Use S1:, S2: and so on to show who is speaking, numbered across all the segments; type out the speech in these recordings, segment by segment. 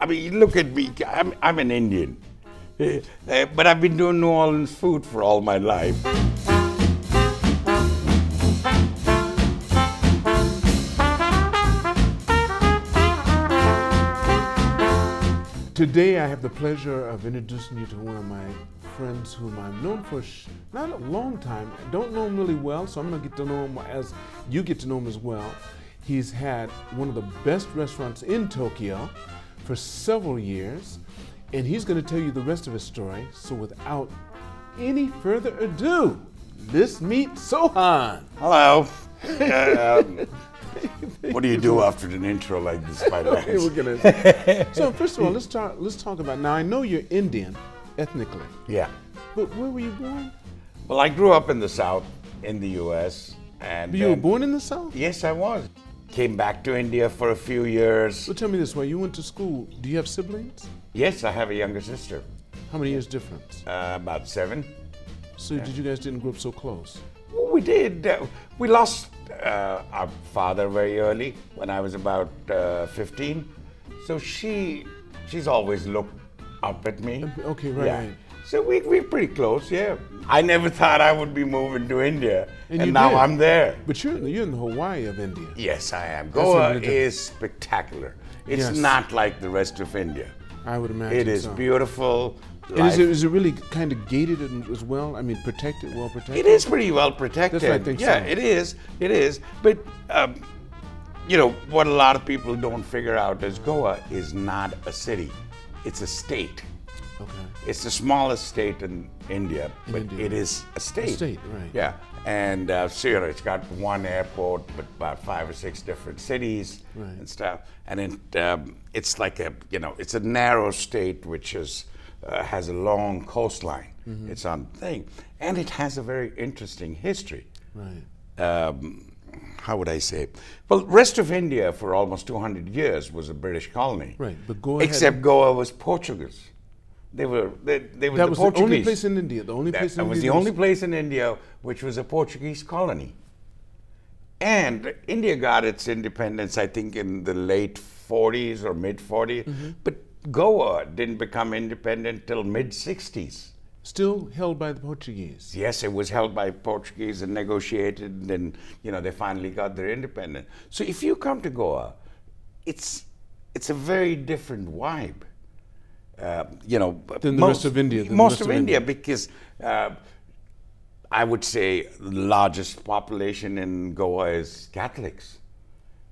S1: I mean, look at me. I'm, I'm an Indian. Uh, but I've been doing New Orleans food for all my life.
S2: Today, I have the pleasure of introducing you to one of my friends whom I've known for not a long time. I don't know him really well, so I'm going to get to know him as you get to know him as well. He's had one of the best restaurants in Tokyo for several years, and he's going to tell you the rest of his story. So, without any further ado, let's meet Sohan.
S1: Hello. Uh, what do you do after an intro like this, my
S2: Okay,
S1: man?
S2: so first of all, let's talk. Let's talk about. Now I know you're Indian ethnically,
S1: Yeah.
S2: but where were you born?
S1: Well, I grew up in the South, in the U.S., and
S2: You were born in the South.
S1: Yes, I was. Came back to India for a few years.
S2: So tell me this: While you went to school, do you have siblings?
S1: Yes, I have a younger sister,
S2: How many years difference?
S1: uh, about seven.
S2: So did you guys didn't grow up so close?
S1: Well, we did. Uh, we lost uh, our father very early when I was about uh, 15. So she, she's always looked up at me.
S2: Okay, right,
S1: Yeah.
S2: right.
S1: So we, we're pretty close, yeah. I never thought I would be moving to India,
S2: And
S1: and, now
S2: did.
S1: I'm there.
S2: But you're you're in the Hawaii of India.
S1: Yes, I am. Goa is spectacular. It's
S2: Yes.
S1: not like the rest of India.
S2: I would imagine.
S1: It is
S2: so.
S1: beautiful.
S2: And is it, is it really kind of gated as well? I mean, protected, well protected.
S1: It is pretty well protected.
S2: That's I think
S1: yeah,
S2: so.
S1: it is. It is. But um, you know what? A lot of people don't figure out is Goa is not a city; it's a state.
S2: Okay.
S1: It's the smallest state in India, but
S2: India.
S1: it is a state.
S2: state, right.
S1: Yeah, and uh, so, you know, it's got one airport, but about five or six different cities
S2: Right.
S1: and stuff. And it, um, it's like a, you know, it's a narrow state which is uh, has a long coastline.
S2: Mm-hmm.
S1: It's on thing, and it has a very interesting history
S2: Right.
S1: um, how would I say? Well, rest of India for almost 200 years was a British colony.
S2: Right, but Goa
S1: Except Goa was Portuguese. They were they, they were
S2: That
S1: the
S2: was
S1: Portuguese.
S2: the only place in India. The only
S1: That,
S2: place in
S1: that was
S2: India.
S1: the only place in India which was a Portuguese colony. And India got its independence, I think, in the late 40s or mid 40s.
S2: Mm-hmm.
S1: But Goa didn't become independent till mid 60s.
S2: still held by the Portuguese.
S1: Yes, it was held by Portuguese and negotiated, and you know they finally got their independence. So if you come to Goa, it's it's a very different vibe. Uh, you know,
S2: Than the rest of India,
S1: most of
S2: of
S1: India, because uh, I would say the largest population in Goa is Catholics.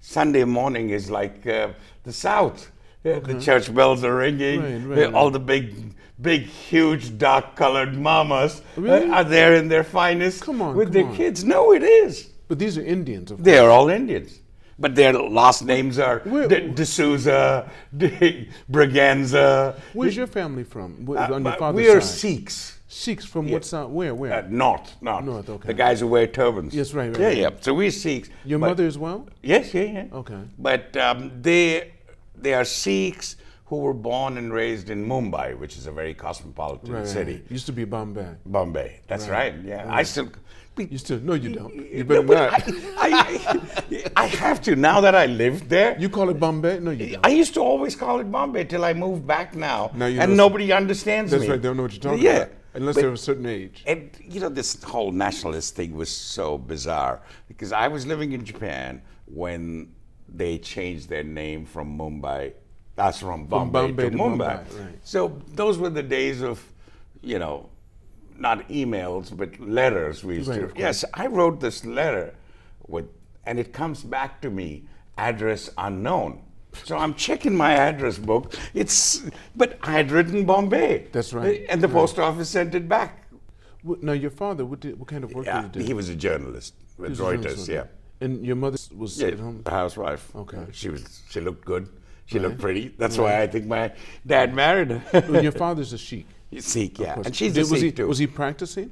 S1: Sunday morning is like uh, the South. Uh, The church bells are ringing.
S2: Right, right,
S1: All the big, big, huge, dark-colored mamas uh,
S2: Really?
S1: are there in their finest
S2: Come on,
S1: with
S2: come
S1: their
S2: on.
S1: kids. No, it is.
S2: But these are Indians, of
S1: They are all Indians. But their last names are
S2: Where-
S1: De, D'Souza, De Braganza.
S2: Where's your family from? Wh-
S1: Uh,
S2: on your
S1: but
S2: father's
S1: we are
S2: side?
S1: Sikhs.
S2: Sikhs from what side? Where? Where?
S1: Uh, north, north.
S2: North, okay.
S1: The guys who wear turbans.
S2: Yes, right, right,
S1: Yeah,
S2: right.
S1: yeah. So we're Sikhs.
S2: your mother as well?
S1: Yes, yeah, yeah.
S2: Okay.
S1: But um, they they are Sikhs who were born and raised in Mumbai, which is a very cosmopolitan
S2: Right, right,
S1: city.
S2: right. Used to be Bombay.
S1: Bombay. That's right. Yeah, I still.
S2: You still? No, you don't. You
S1: No,
S2: better
S1: but
S2: not.
S1: I, I, I have to now that I lived there.
S2: You call it Bombay? No, you don't.
S1: I used to always call it Bombay till I moved back now,
S2: Now you
S1: and
S2: don't-
S1: nobody understands
S2: That's
S1: me.
S2: right. They don't know what you're talking
S1: yeah.
S2: about. Unless
S1: But-
S2: they're of a certain age.
S1: And you know, this whole nationalist thing was so bizarre because I was living in Japan when they changed their name from Mumbai. That's from Bombay,
S2: Bombay
S1: to,
S2: to
S1: Mumbai.
S2: Mumbai, right.
S1: So those were the days of, you know, not emails but letters. We used
S2: Right,
S1: to. Yes, I wrote this letter with, and it comes back to me, address unknown. So I'm checking my address book. It's, but I had written Bombay.
S2: That's right.
S1: Uh, and the
S2: Right.
S1: post office sent it back.
S2: What- Now, your father, what, did, what kind of work
S1: Yeah,
S2: did he do?
S1: he was a journalist with
S2: He was a
S1: Reuters.
S2: journalist,
S1: Yeah.
S2: And your mother was
S1: yeah,
S2: at home?
S1: a housewife.
S2: Okay.
S1: she was. She looked good. She looked pretty. That's why I think my dad married her.
S2: Well, your father's a sheik.
S1: He's Sikh, yeah, and she's
S2: Did-
S1: a
S2: was
S1: Sikh
S2: he,
S1: too.
S2: Was he practicing?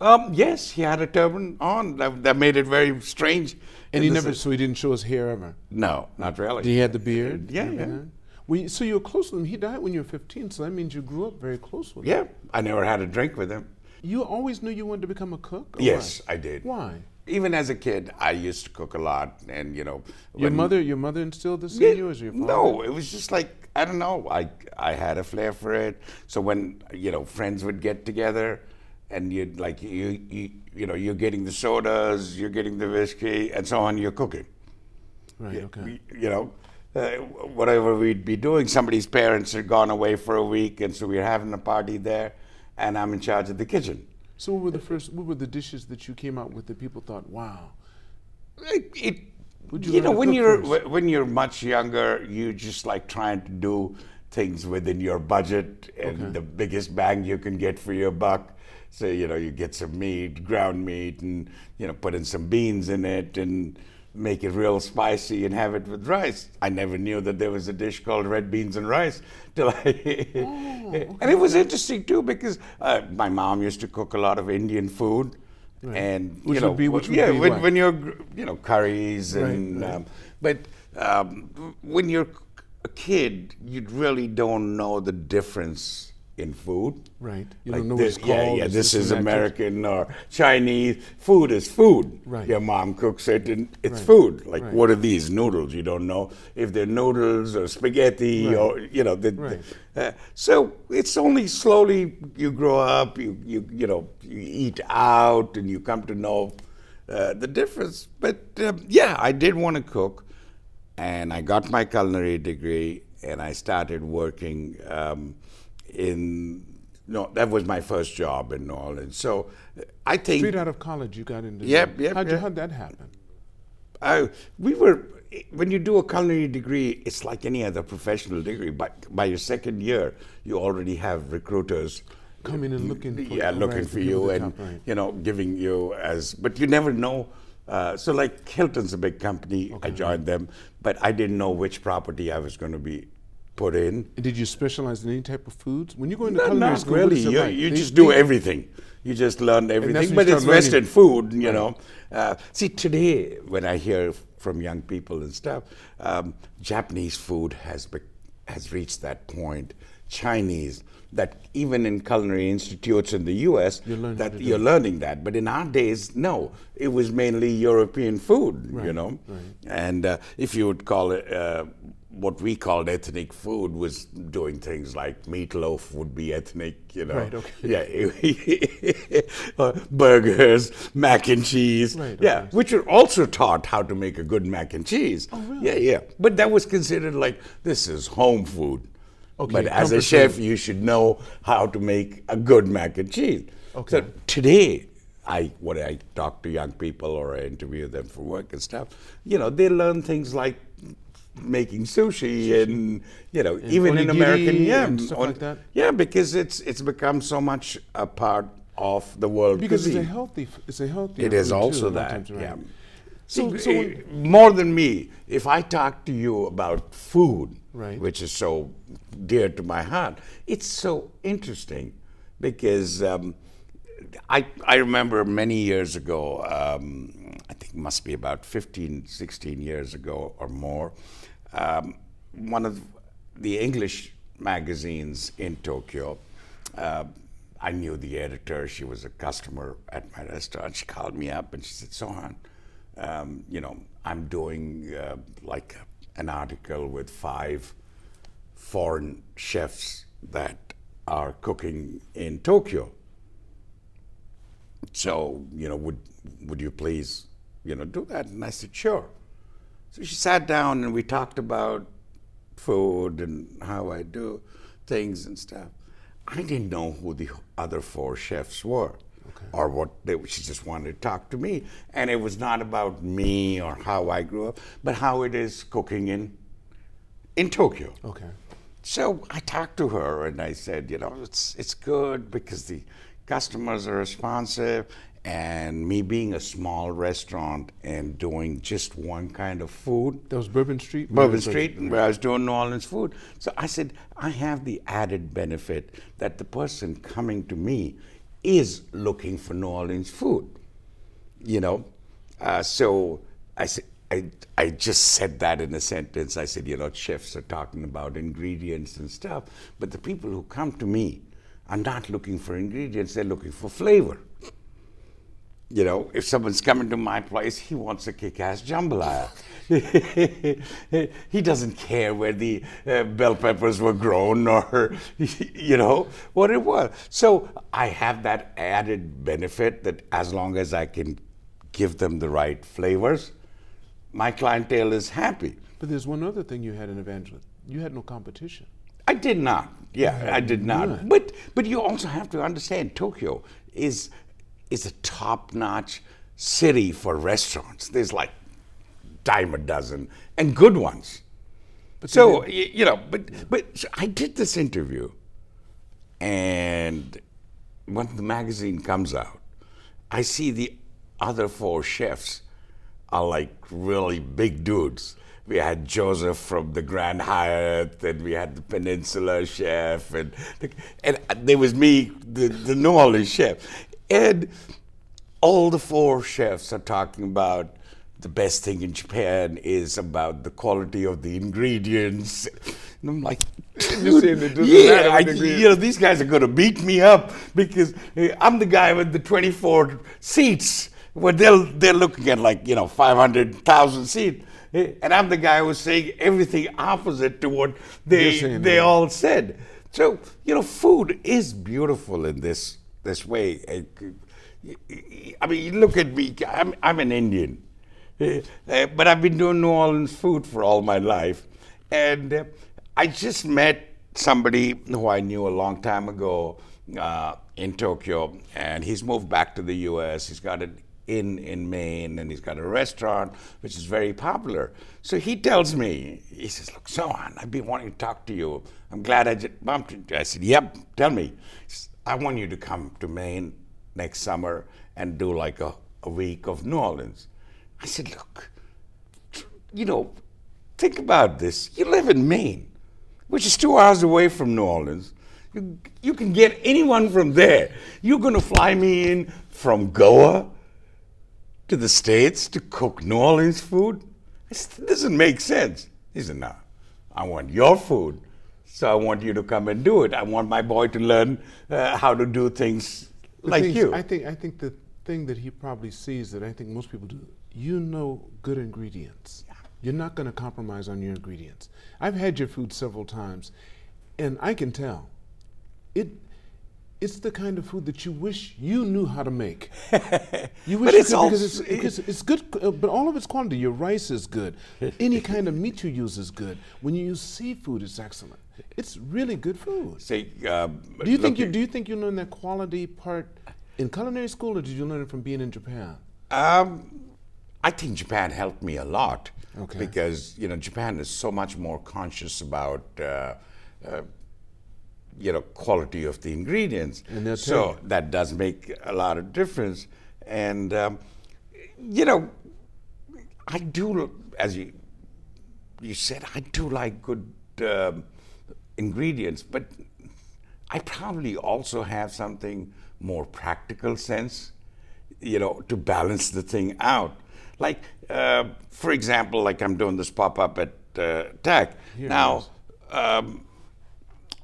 S1: Um, yes, he had a turban on. That, that made it very strange.
S2: And he never,
S1: s-
S2: so he didn't show his hair ever?
S1: No, not really.
S2: Did He had the beard?
S1: Yeah, yeah.
S2: Well, you- so you were close with him. He died when you were 15, so that means you grew up very close with him.
S1: Yeah, I never had a drink with him.
S2: You always knew you wanted to become a cook?
S1: Yes,
S2: why?
S1: I did.
S2: Why?
S1: Even as a kid, I used to cook a lot, and you know,
S2: Your mother, your mother instilled this
S1: Yeah,
S2: in you, or your father?
S1: No, it was just like I don't know. I I had a flair for it. So when you know friends would get together, and you'd like you you you know you're getting the sodas, you're getting the whiskey, and so on. You're cooking.
S2: Right. Okay.
S1: You, you know, uh, whatever we'd be doing. Somebody's parents had gone away for a week, and so we're having a party there, and I'm in charge of the kitchen.
S2: So, what were the first? What were the dishes that you came out with that people thought, "Wow"?
S1: it, it
S2: Would
S1: you,
S2: you
S1: know when you're
S2: first?
S1: wh- when you're much younger you just like trying to do things within your budget and
S2: Okay.
S1: the biggest bang you can get for your buck so you know you get some meat ground meat and you know put in some beans in it and make it real spicy and have it with rice i never knew that there was a dish called red beans and rice till i
S2: Oh,
S1: and it was interesting too because uh, my mom used to cook a lot of indian food
S2: Right.
S1: and
S2: Which
S1: you know
S2: would be- which would
S1: yeah
S2: be
S1: when, when you're you know curries and
S2: right.
S1: Um, but um, when you're a kid you really don't know the difference in food
S2: Right. You
S1: like
S2: don't know
S1: this,
S2: what it's called.
S1: yeah yeah
S2: it's
S1: this is american or chinese food is food
S2: Right.
S1: your mom cooks it and it's
S2: Right.
S1: food like
S2: Right.
S1: what are these noodles you don't know if they're noodles or spaghetti
S2: Right.
S1: or you know the,
S2: Right.
S1: uh, so it's only slowly you grow up, you you you know you eat out, and you come to know uh, the difference. But um, yeah, I did want to cook, and I got my culinary degree, and I started working um, in. No, that was my first job in New Orleans. So uh, I think
S2: Straight out of college, you got into.
S1: Yep, yep,
S2: How'd, you,
S1: yep.
S2: how'd that happen?
S1: I, we were when you do a culinary degree, it's like any other professional degree. But by your second year, you already have recruiters
S2: Coming and looking. For,
S1: yeah, looking
S2: right,
S1: for you and
S2: right.
S1: you know giving you as, but you never know. Uh, so like Hilton's a big company. I joined them, but I didn't know which property I was going to be put in.
S2: Did you specialize in any type of foods when you go into
S1: No,
S2: culinary
S1: not
S2: school?
S1: really. You,
S2: like?
S1: you
S2: They-
S1: just do
S2: they-
S1: everything. You just learn everything, but it's Western food, you know. Uh, see, today when I hear from young people and stuff, um, Japanese food has bec has reached that point. Chinese, that even in culinary institutes in the U.S.,
S2: You learn how
S1: that you're learning that. But in our days, no, it was mainly European food, you know. Right. And uh, if you would call it. Uh, what we called ethnic food was doing things like meatloaf would be ethnic, you know.
S2: Right, okay.
S1: Yeah, uh, burgers, mac and cheese.
S2: Right,
S1: yeah, which were also taught how to make a good mac and cheese. Oh,
S2: really?
S1: Yeah, yeah. But that was considered like this is home food.
S2: Okay,
S1: but as a chef, you should know how to make a good mac and cheese.
S2: Okay.
S1: So today, I when I talk to young people or I interview them for work and stuff, you know, they learn things like making sushi and you know even in American yeah
S2: and stuff like
S1: yeah because it's it's become so much a part of the world
S2: because it's a healthy. It's a healthy.
S1: It is also
S2: too, a lot of
S1: that. Yeah.
S2: So- so when-
S1: more than me, if I talk to you about food,
S2: Right.
S1: which is so dear to my heart, it's so interesting because um, I I remember many years ago. Um, I think it must be about 15, 16 years ago or more. Um, one of the English magazines in Tokyo. Uh, I knew the editor. She was a customer at my restaurant. She called me up and she said, Sohan, um, you know, I'm doing uh, like an article with five foreign chefs that are cooking in Tokyo. So, you know, would would you please, you know, do that? And I said, sure. So she sat down and we talked about food and how I do things and stuff. I didn't know who the other four chefs were or what they she just wanted to talk to me. And it was not about me or how I grew up, but how it is cooking in in Tokyo.
S2: Okay.
S1: So I talked to her and I said, you know, it's it's good because the customers are responsive and me being a small restaurant and doing just one kind of food.
S2: That was Bourbon Street.
S1: Bourbon Street, where I was doing New Orleans food. So I said, I have the added benefit that the person coming to me is looking for New Orleans food. You know, uh, so I said, I, I just said that in a sentence. I said, you know, chefs are talking about ingredients and stuff, but the people who come to me are not looking for ingredients, they're looking for flavor you know, if someone's coming to my place, he wants a kick-ass jambalaya. he doesn't care where the uh, bell peppers were grown or, you know, what it was. So I have that added benefit that as long as I can give them the right flavors, my clientele is happy.
S2: But there's one other thing you had in Evangelist. You had no competition.
S1: I did not. Yeah, I did not. But but you also have to understand Tokyo is is a top-notch city for restaurants. There's like dime a dozen and good ones. so y- you know, but but so I did this interview, and when the magazine comes out, I see the other four chefs are like really big dudes. We had Joseph from the Grand Hyatt, and we had the Peninsula chef, and and uh, there was me, the, the New Orleans chef, and all the four chefs are talking about the best thing in Japan is about the quality of the ingredients. And I'm like,
S2: You're saying it doesn't
S1: yeah, I,
S2: what the ingredients-
S1: you know, these guys are going to beat me up because eh, I'm the guy with the 24 seats. Where they're they're looking at like you know 500,000 seats, eh, and I'm the guy who's saying everything opposite to what they they
S2: that.
S1: all said. So you know, food is beautiful in this this way. I mean, look at me. I'm I'm an Indian, Eh, eh, but I've been doing New Orleans food for all my life, and uh, I just met somebody who I knew a long time ago uh, in Tokyo, and he's moved back to the U.S. He's got an inn in Maine, and he's got a restaurant which is very popular. So he tells me, he says, "Look, Sohan, I've been wanting to talk to you. I'm glad I just bumped into you." I said, "Yep, tell me." Says, I want you to come to Maine next summer and do like a, a week of New Orleans. I said, "Look, you know, think about this. You live in Maine, which is two hours away from New Orleans. You, you can get anyone from there. You're going to fly me in from Goa to the States to cook New Orleans food? I said, "That doesn't make sense. He said, no, I want your food. So I want you to come and do it. I want my boy to learn uh, how to do things
S2: The
S1: like
S2: things-
S1: you.
S2: I think I think the thing that he probably sees that I think most people do. You know good ingredients. Yeah. You're not going to compromise on your ingredients. I've had your food several times, and I can tell it. It's the kind of food that you wish you knew how to make. You wish
S1: But
S2: you
S1: it's
S2: could, because it's, because it's good, uh, but all of its quality. Your rice is good. Any kind of meat you use is good. When you use seafood, it's excellent. It's really good food.
S1: Say, um,
S2: Do you think you do you think you learned that quality part in culinary school, or did you learn it from being in Japan?
S1: Um, I think Japan helped me a lot
S2: Okay.
S1: because you know Japan is so much more conscious about uh, uh, you know quality of the ingredients.
S2: And
S1: so that does make a lot of difference. And um, you know, I do as you you said I do like good um, ingredients, but I probably also have something more practical sense, you know, to balance the thing out. Like, uh, for example, like I'm doing this pop up at uh, Tech.
S2: Here
S1: now, um,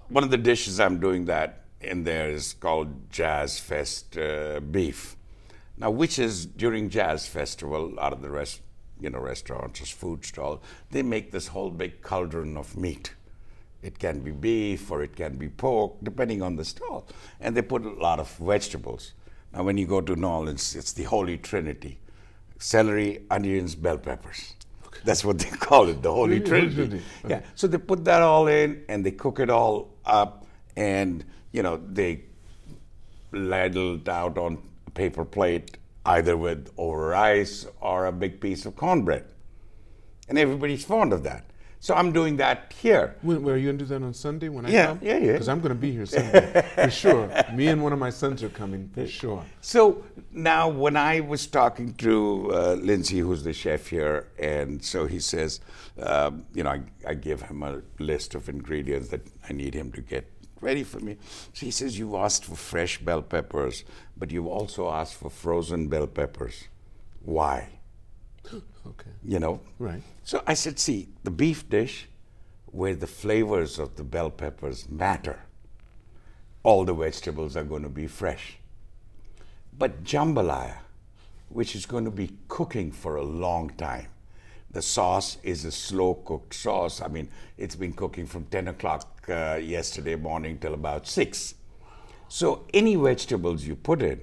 S1: one of the dishes I'm doing that in there is called Jazz Fest uh, beef. Now, which is during Jazz Festival, out of the rest, you know, restaurants food stalls, they make this whole big cauldron of meat. It can be beef or it can be pork, depending on the stall. And they put a lot of vegetables. Now, when you go to New Orleans, it's the Holy Trinity celery, onions, bell peppers. That's what they call it, the Holy Trinity.
S2: Trinity.
S1: Yeah. So they put that all in and they cook it all up and, you know, they ladle it out on a paper plate, either with over rice or a big piece of cornbread. And everybody's fond of that. So I'm doing that here.
S2: When, are you gonna do that on Sunday when I
S1: Yeah,
S2: come?
S1: yeah, yeah.
S2: Because I'm gonna be here Sunday for sure. Me and one of my sons are coming for sure.
S1: So now, when I was talking to uh, Lindsay, who's the chef here, and so he says, um, you know, I, I give him a list of ingredients that I need him to get ready for me. So he says, you've asked for fresh bell peppers, but you've also asked for frozen bell peppers. Why?
S2: Okay.
S1: You know?
S2: Right.
S1: So I said, See, the beef dish where the flavors of the bell peppers matter, all the vegetables are going to be fresh. But jambalaya, which is going to be cooking for a long time. The sauce is a slow cooked sauce. I mean, it's been cooking from 10 o'clock uh, yesterday morning till about 6. So any vegetables you put in,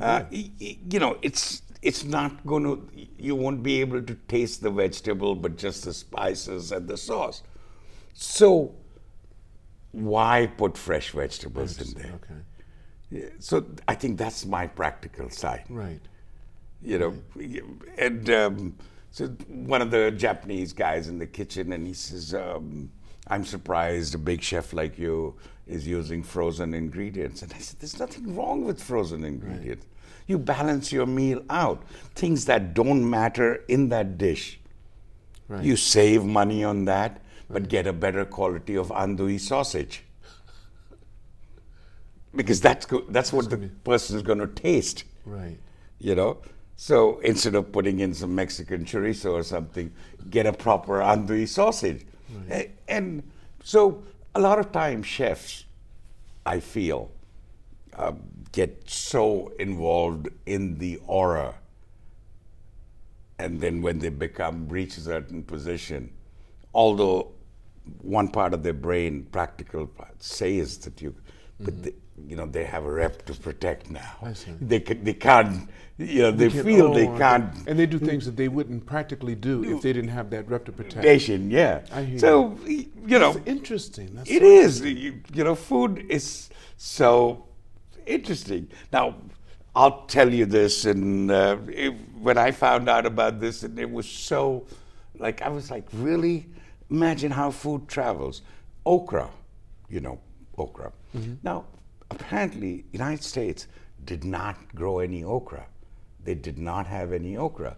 S1: uh, you know, it's it's not going to. You won't be able to taste the vegetable, but just the spices and the sauce. So why put fresh vegetables in there?
S2: Okay.
S1: Yeah, so I think that's my practical side
S2: Right.
S1: you know and um, so one of the japanese guys in the kitchen and he says um, i'm surprised a big chef like you is using frozen ingredients and i said there's nothing wrong with frozen ingredients you balance your meal out things that don't matter in that dish
S2: Right.
S1: you save money on that but get a better quality of andouille sausage because that's go- that's what the person is going to taste
S2: Right.
S1: you know. So instead of putting in some Mexican chorizo or something, get a proper andouille sausage. A- And so a lot of times chefs, I feel, uh, get so involved in the aura, and then when they become reach a certain position, although one part of their brain, practical part, says that you, but mm-hmm. they, you know they have a rep to protect now.
S2: I see.
S1: They they can't, you know, they,
S2: Can't-
S1: feel they
S2: oh,
S1: can't.
S2: And they do things that they wouldn't practically do if they didn't have that rep to protect.
S1: Yeah.
S2: I hear
S1: so you know,
S2: That's interesting. That's
S1: it
S2: so
S1: is. You, you know, food is so interesting. Now, I'll tell you this, and uh, it, when I found out about this, and it was so, like, I was like, really? Imagine how food travels. Okra, you know, okra. Now, apparently, United States did not grow any okra. They did not have any okra.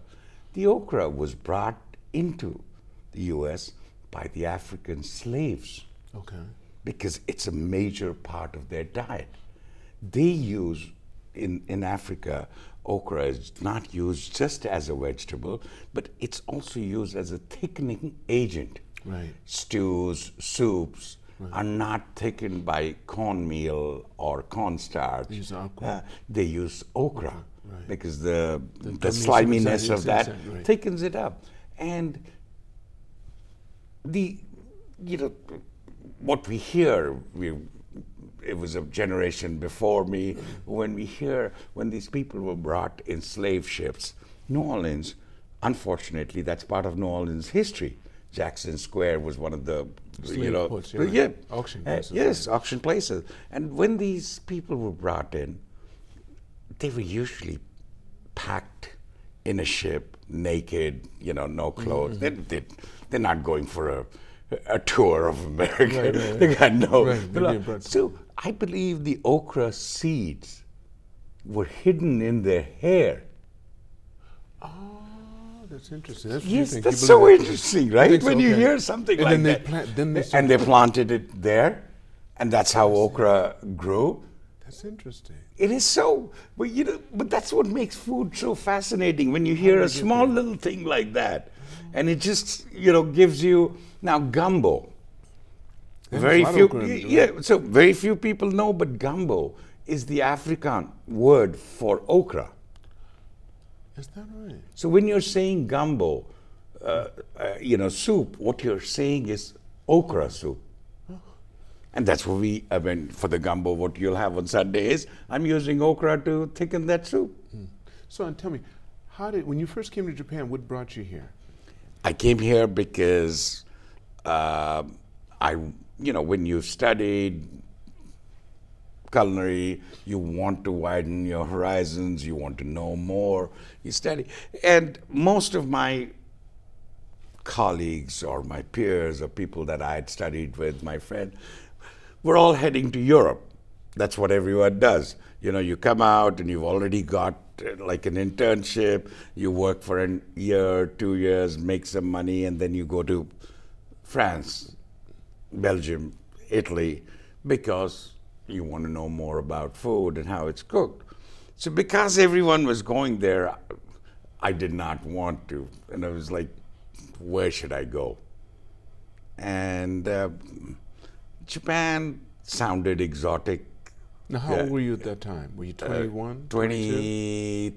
S1: The okra was brought into the U.S. by the African slaves
S2: Okay.
S1: because it's a major part of their diet. They use in, in Africa, okra is not used just as a vegetable, but it's also used as a thickening agent.
S2: Right.
S1: Stews, soups are not thickened by cornmeal or cornstarch.
S2: They use okra.
S1: Uh, they use okra
S2: right.
S1: because the, the,
S2: gummy
S1: sliminess of that
S2: right.
S1: thickens it up. And the you know what we hear we it was a generation before me when we hear when these people were brought in slave ships new orleans unfortunately that's part of new orleans history jackson square was one of the you
S2: Slave
S1: know
S2: ports, yeah,
S1: yeah.
S2: Auction
S1: uh,
S2: places,
S1: yes auction places and when these people were brought in they were usually packed in a ship, naked, you know, no
S2: Mm-hmm,
S1: clothes. They, they, they're not going for a, a tour of America.
S2: Right, right,
S1: they got no.
S2: Right, they're being brought-
S1: So I believe the okra seeds were hidden in their hair.
S2: Oh, that's interesting. That's
S1: Yes, that's so
S2: that?
S1: interesting, right?
S2: think so?
S1: When you
S2: Okay.
S1: hear something
S2: And
S1: like
S2: then they
S1: that.
S2: plant- then they
S1: and they planted it there, and that's how okra grew.
S2: That's interesting.
S1: It is so, but you know, but that's what makes food so fascinating when you hear a small little thing like that, and it just you know gives you now gumbo.
S2: Yeah,
S1: very few,
S2: lot of okra
S1: yeah. So very few people know, but gumbo is the African word for okra.
S2: Is that right?
S1: So when you're saying gumbo, uh, uh, you know, soup, what you're saying is okra soup. And that's what we, I mean, for the gumbo, what you'll have on Sunday is I'm using okra to thicken that soup.
S2: So, and tell me, how did when you first came to Japan? What brought you here?
S1: I came here because uh, I, you know, when you've studied culinary, you want to widen your horizons, you want to know more, you study. And most of my colleagues or my peers or people that I had studied with, my friend, were all heading to Europe. That's what everyone does. You know, you come out and you've already got uh, like an internship, you work for a year, two years, make some money, and then you go to France, Belgium, Italy, because you want to know more about food and how it's cooked. So, because everyone was going there, I did not want to. And I was like, where should I go? And uh, Japan sounded exotic.
S2: Now, how
S1: Yeah.
S2: old were you at that time? Were you 21?
S1: 20,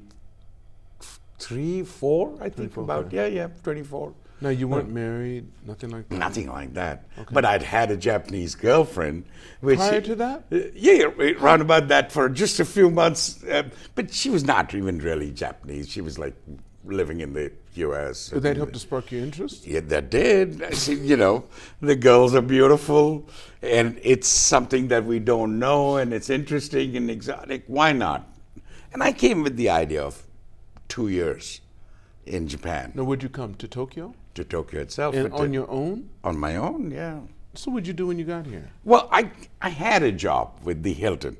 S1: three, four, I think,
S2: four,
S1: about,
S2: okay.
S1: yeah, yeah, 24.
S2: Now you weren't married, nothing like that.
S1: Nothing like that. But I'd had a Japanese girlfriend. Which
S2: Prior to that?
S1: Uh, yeah, around about that for just a few months. Uh, but she was not even really Japanese. She was like living in the U.S.
S2: Did that help to spark your interest?
S1: Yeah, that did. I see, you know, the girls are beautiful, and it's something that we don't know, and it's interesting and exotic. Why not? And I came with the idea of two years in Japan
S2: Now, would you come to Tokyo
S1: to Tokyo itself.
S2: and on
S1: to-
S2: your own?
S1: on my own, yeah.
S2: So, what'd you do when you got here?
S1: Well, I I had a job with the Hilton.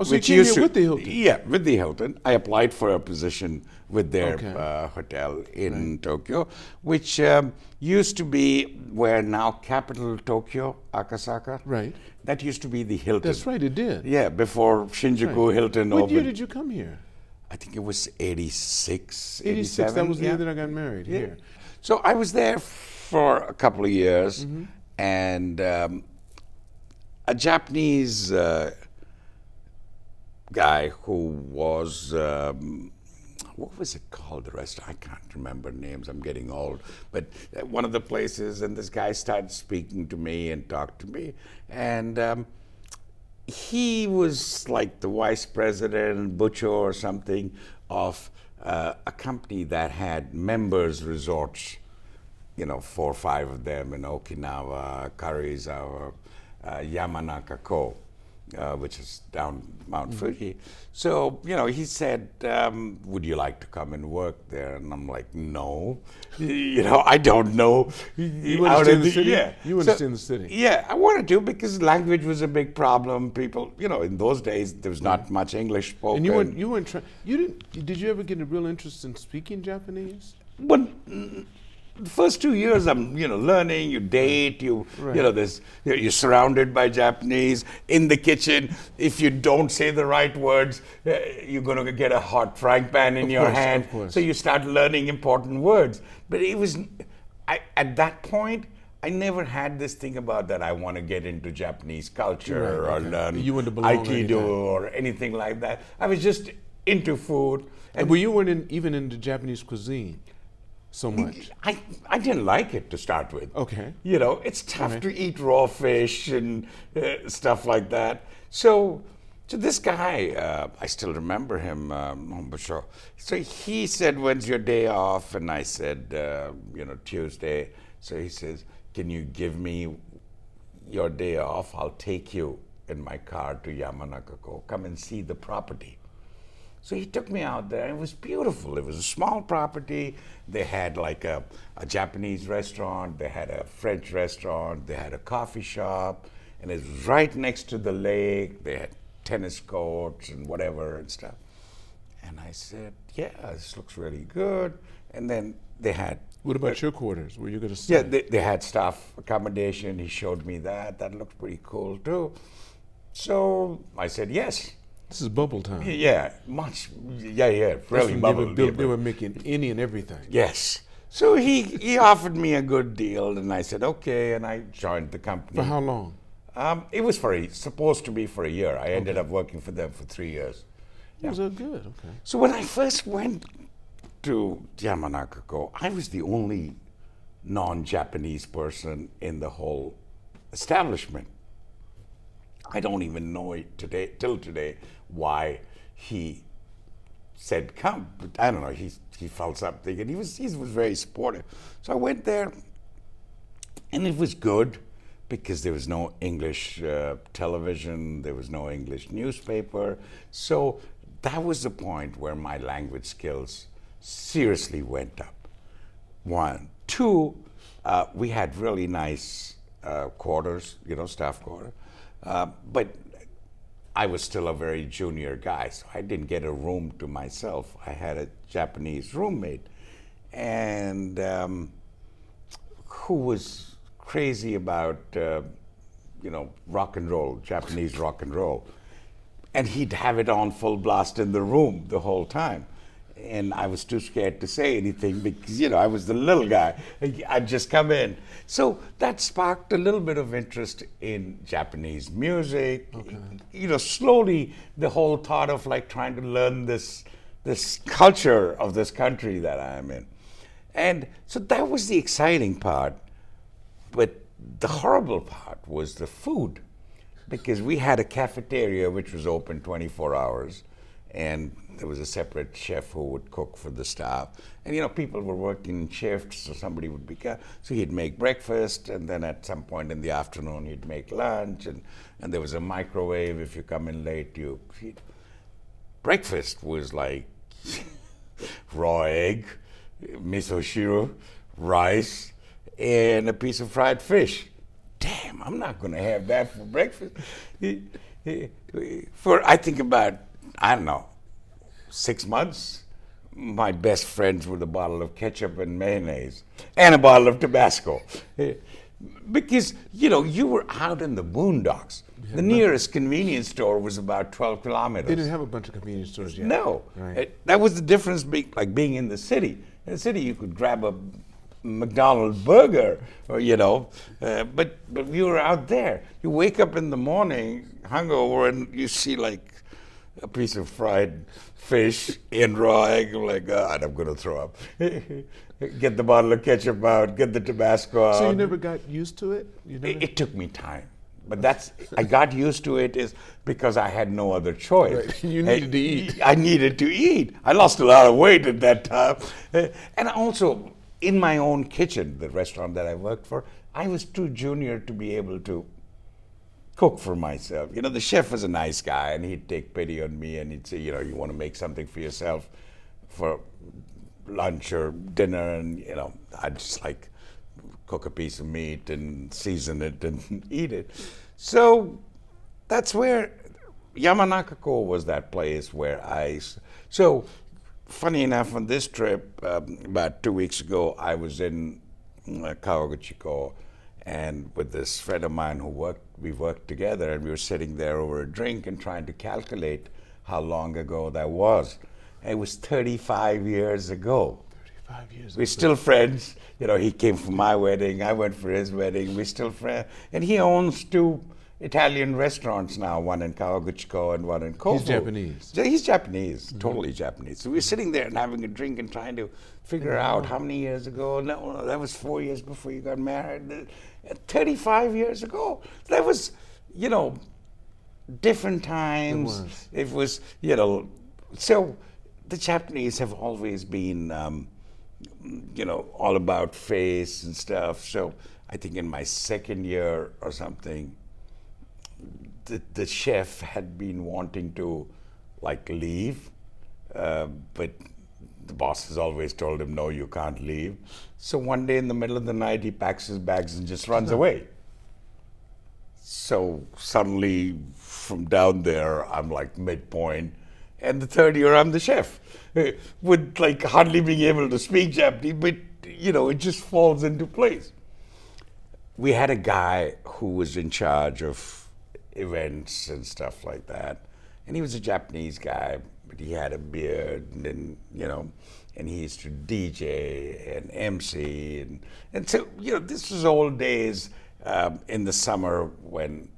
S2: Oh, so you came here with the Hilton?
S1: Yeah, with the Hilton. I applied for a position with their
S2: Okay.
S1: uh, hotel in Tokyo, which um, used to be where now Capitol Tokyu, Akasaka.
S2: Right.
S1: That used to be the Hilton.
S2: That's right, it did.
S1: Yeah, before Shinjuku
S2: Right.
S1: Hilton
S2: What
S1: opened.
S2: year did you come here?
S1: I think it was 86,
S2: 86. That was the
S1: yeah.
S2: year that I got married
S1: Yeah.
S2: here.
S1: So I was there for a couple of years,
S2: Mm-hmm.
S1: and um, a Japanese uh, guy who was. Um, what was it called? The restaurant? I can't remember names. I'm getting old. But uh, one of the places, and this guy started speaking to me and talked to me, and um, he was like the vice president, Butcher or something, of uh, a company that had members resorts, you know, four or five of them in Okinawa, Karuizawa, uh, Yamanaka-ko, uh, which is down Mount Fuji. So, you know, he said, um, would you like to come and work there? And I'm like, no. You know, I don't know.
S2: You want to stay in the city?
S1: Yeah.
S2: You want to stay in the city?
S1: Yeah, I wanted to because language was a big problem. People, you know, in those days there was not much English spoken.
S2: And you weren't you weren't trying. You didn't. Did you ever get a real interest in speaking Japanese?
S1: but mm, the first two years, I'm, you know, learning. You date. You,
S2: Right.
S1: you know, there's you're you're surrounded by Japanese in the kitchen. If you don't say the right words, uh, you're going to get a hot frying pan in
S2: Of
S1: your
S2: course,
S1: hand. So you start learning important words. But it was, I, at that point. I never had this thing about that I want to get into Japanese culture
S2: Right,
S1: or
S2: okay.
S1: learn
S2: You
S1: Aikido or anything like that. I was just into food.
S2: And well, you weren't in, even into Japanese cuisine so much.
S1: I, I didn't like it to start with.
S2: Okay.
S1: You know, it's tough
S2: Right.
S1: to eat raw fish and uh, stuff like that. So, so this guy, uh, I still remember him, um, So he said, "When's your day off?" And I said, uh, "You know, Tuesday." So he says, "Can you give me your day off? I'll take you in my car to Yamanaka-ko. Come and see the property." So he took me out there. It was beautiful. It was a small property. They had like a, a Japanese restaurant, they had a French restaurant, they had a coffee shop, and it was right next to the lake. They had tennis courts and whatever and stuff. And I said, Yeah, this looks really good. And then they had
S2: What about your quarters? Were you going to stay?
S1: yeah, they, they had staff accommodation. He showed me that. That looked pretty cool too. So I said yes.
S2: This is bubble time.
S1: Yeah, much. Yeah, yeah, really
S2: when they,
S1: bubble
S2: were built, they were making any and everything.
S1: Yes. So he he offered me a good deal, and I said okay, and I joined the company.
S2: For how long?
S1: Um, it was for a, supposed to be for a year. I ended up working for them for three years.
S2: It was uh, good. Okay.
S1: So when I first went to Yamanaka-ko, I was the only non-Japanese person in the whole establishment. I don't even know it today till today why he said come. But I don't know. He he felt something, and he was he was very supportive. So I went there, and it was good because there was no English uh, television, there was no English newspaper. So that was the point where my language skills seriously went up. One, two, uh, we had really nice uh, quarters, you know, staff quarter, uh, but I was still a very junior guy, so I didn't get a room to myself. I had a Japanese roommate, and um, who was crazy about, uh, you know, rock and roll, Japanese rock and roll, and he'd have it on full blast in the room the whole time. And I was too scared to say anything because, you know, I was the little guy. I'd just come in. So that sparked a little bit of interest in Japanese music. You know, slowly the whole thought of like trying to learn this this culture of this country that I'm in. And so that was the exciting part. But the horrible part was the food because we had a cafeteria which was open 24 hours and there was a separate chef who would cook for the staff. And you know people were working in shifts so somebody would be so he'd make breakfast and then at some point in the afternoon he'd make lunch and, and there was a microwave. If you come in late you breakfast was like raw egg miso shiro rice and a piece of fried fish. Damn, I'm not going to have that for breakfast. for, I think about, I don't know, six months, my best friends with a bottle of ketchup and mayonnaise and a bottle of Tabasco. Because, you know, you were out in the boondocks. The nearest convenience store was about 12 kilometers.
S2: They didn't have a bunch of convenience stores yet.
S1: No. Right. It, that was the difference, be, like being in the city. In the city, you could grab a McDonald's burger, or, you know. Uh, but but we were out there. You wake up in the morning hungover and you see like a piece of fried fish in raw egg. I'm like, ah, God, I'm going to throw up. get the bottle of ketchup out. Get the Tabasco out.
S2: So you never got used to it.
S1: It, it, took me time. But that's I got used to it is because I had no other choice.
S2: Right. You needed I, to eat.
S1: I needed to eat. I lost a lot of weight at that time, and also in my own kitchen, the restaurant that I worked for, I was too junior to be able to cook for myself. You know, the chef was a nice guy and he'd take pity on me and he'd say, you know, you want to make something for yourself for lunch or dinner and, you know, I'd just like cook a piece of meat and season it and eat it. So that's where Yamanaka was that place where I, so funny enough, on this trip, um, about two weeks ago, I was in uh, Kawaguchiko and with this friend of mine who worked, we worked together, and we were sitting there over a drink and trying to calculate how long ago that was. And it was 35 years ago.
S2: 35 years
S1: We're ago. still friends. You know, he came for my wedding, I went for his wedding, we're still friends. And he owns two Italian restaurants now, one in Kawaguchiko and one in Kofu.
S2: He's Japanese.
S1: He's Japanese, mm-hmm. totally Japanese. So we're sitting there and having a drink and trying to figure out how many years ago. No, that was four years before you got married. 35 years ago. That was, you know, different times.
S2: It was,
S1: it was you know, so the Japanese have always been, um, you know, all about face and stuff. So I think in my second year or something, the, the chef had been wanting to like leave, uh, but the boss has always told him, no, you can't leave. So one day in the middle of the night, he packs his bags and just runs away. So suddenly, from down there, I'm like midpoint, and the third year, I'm the chef, with like hardly being able to speak Japanese, but you know, it just falls into place. We had a guy who was in charge of events and stuff like that. And he was a Japanese guy, but he had a beard and you know, and he used to DJ and MC. And, and so, you know, this was old days um, in the summer when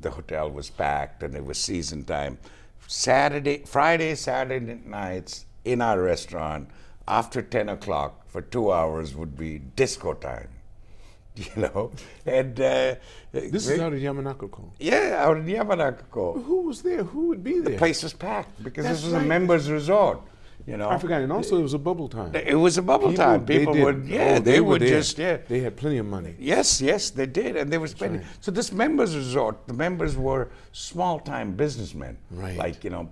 S1: the hotel was packed and it was season time. Saturday, Friday, Saturday nights in our restaurant after 10 o'clock for two hours would be disco time. you know. And uh,
S2: this is out of Yamanaka-ko.
S1: Yeah, out in Yamanaka-ko.
S2: Who was there? Who would be there?
S1: The place was packed because That's this was right. a members' resort. You know,
S2: I forgot, and also it was a bubble time.
S1: It was a bubble People, time. People would, yeah, oh, they, they would just, yeah.
S2: They had plenty of money.
S1: Yes, yes, they did, and they were spending. Right. So this members' resort, the members were small-time businessmen,
S2: right?
S1: Like you know,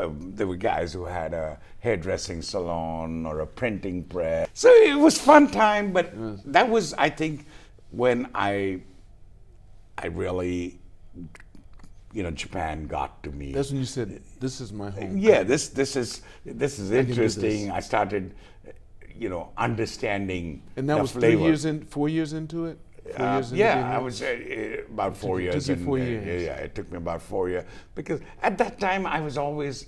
S1: um, there were guys who had a hairdressing salon or a printing press. So it was fun time, but yes. that was, I think, when I, I really, you know, Japan got to me.
S2: That's when you said, "This is my home."
S1: Yeah, this this is this is interesting. I, I started, you know, understanding.
S2: And that was
S1: flavor.
S2: three years in, four years into it.
S1: Uh, yeah, I was uh, about four years.
S2: Took four
S1: uh,
S2: years.
S1: yeah, it took me about four years because at that time I was always.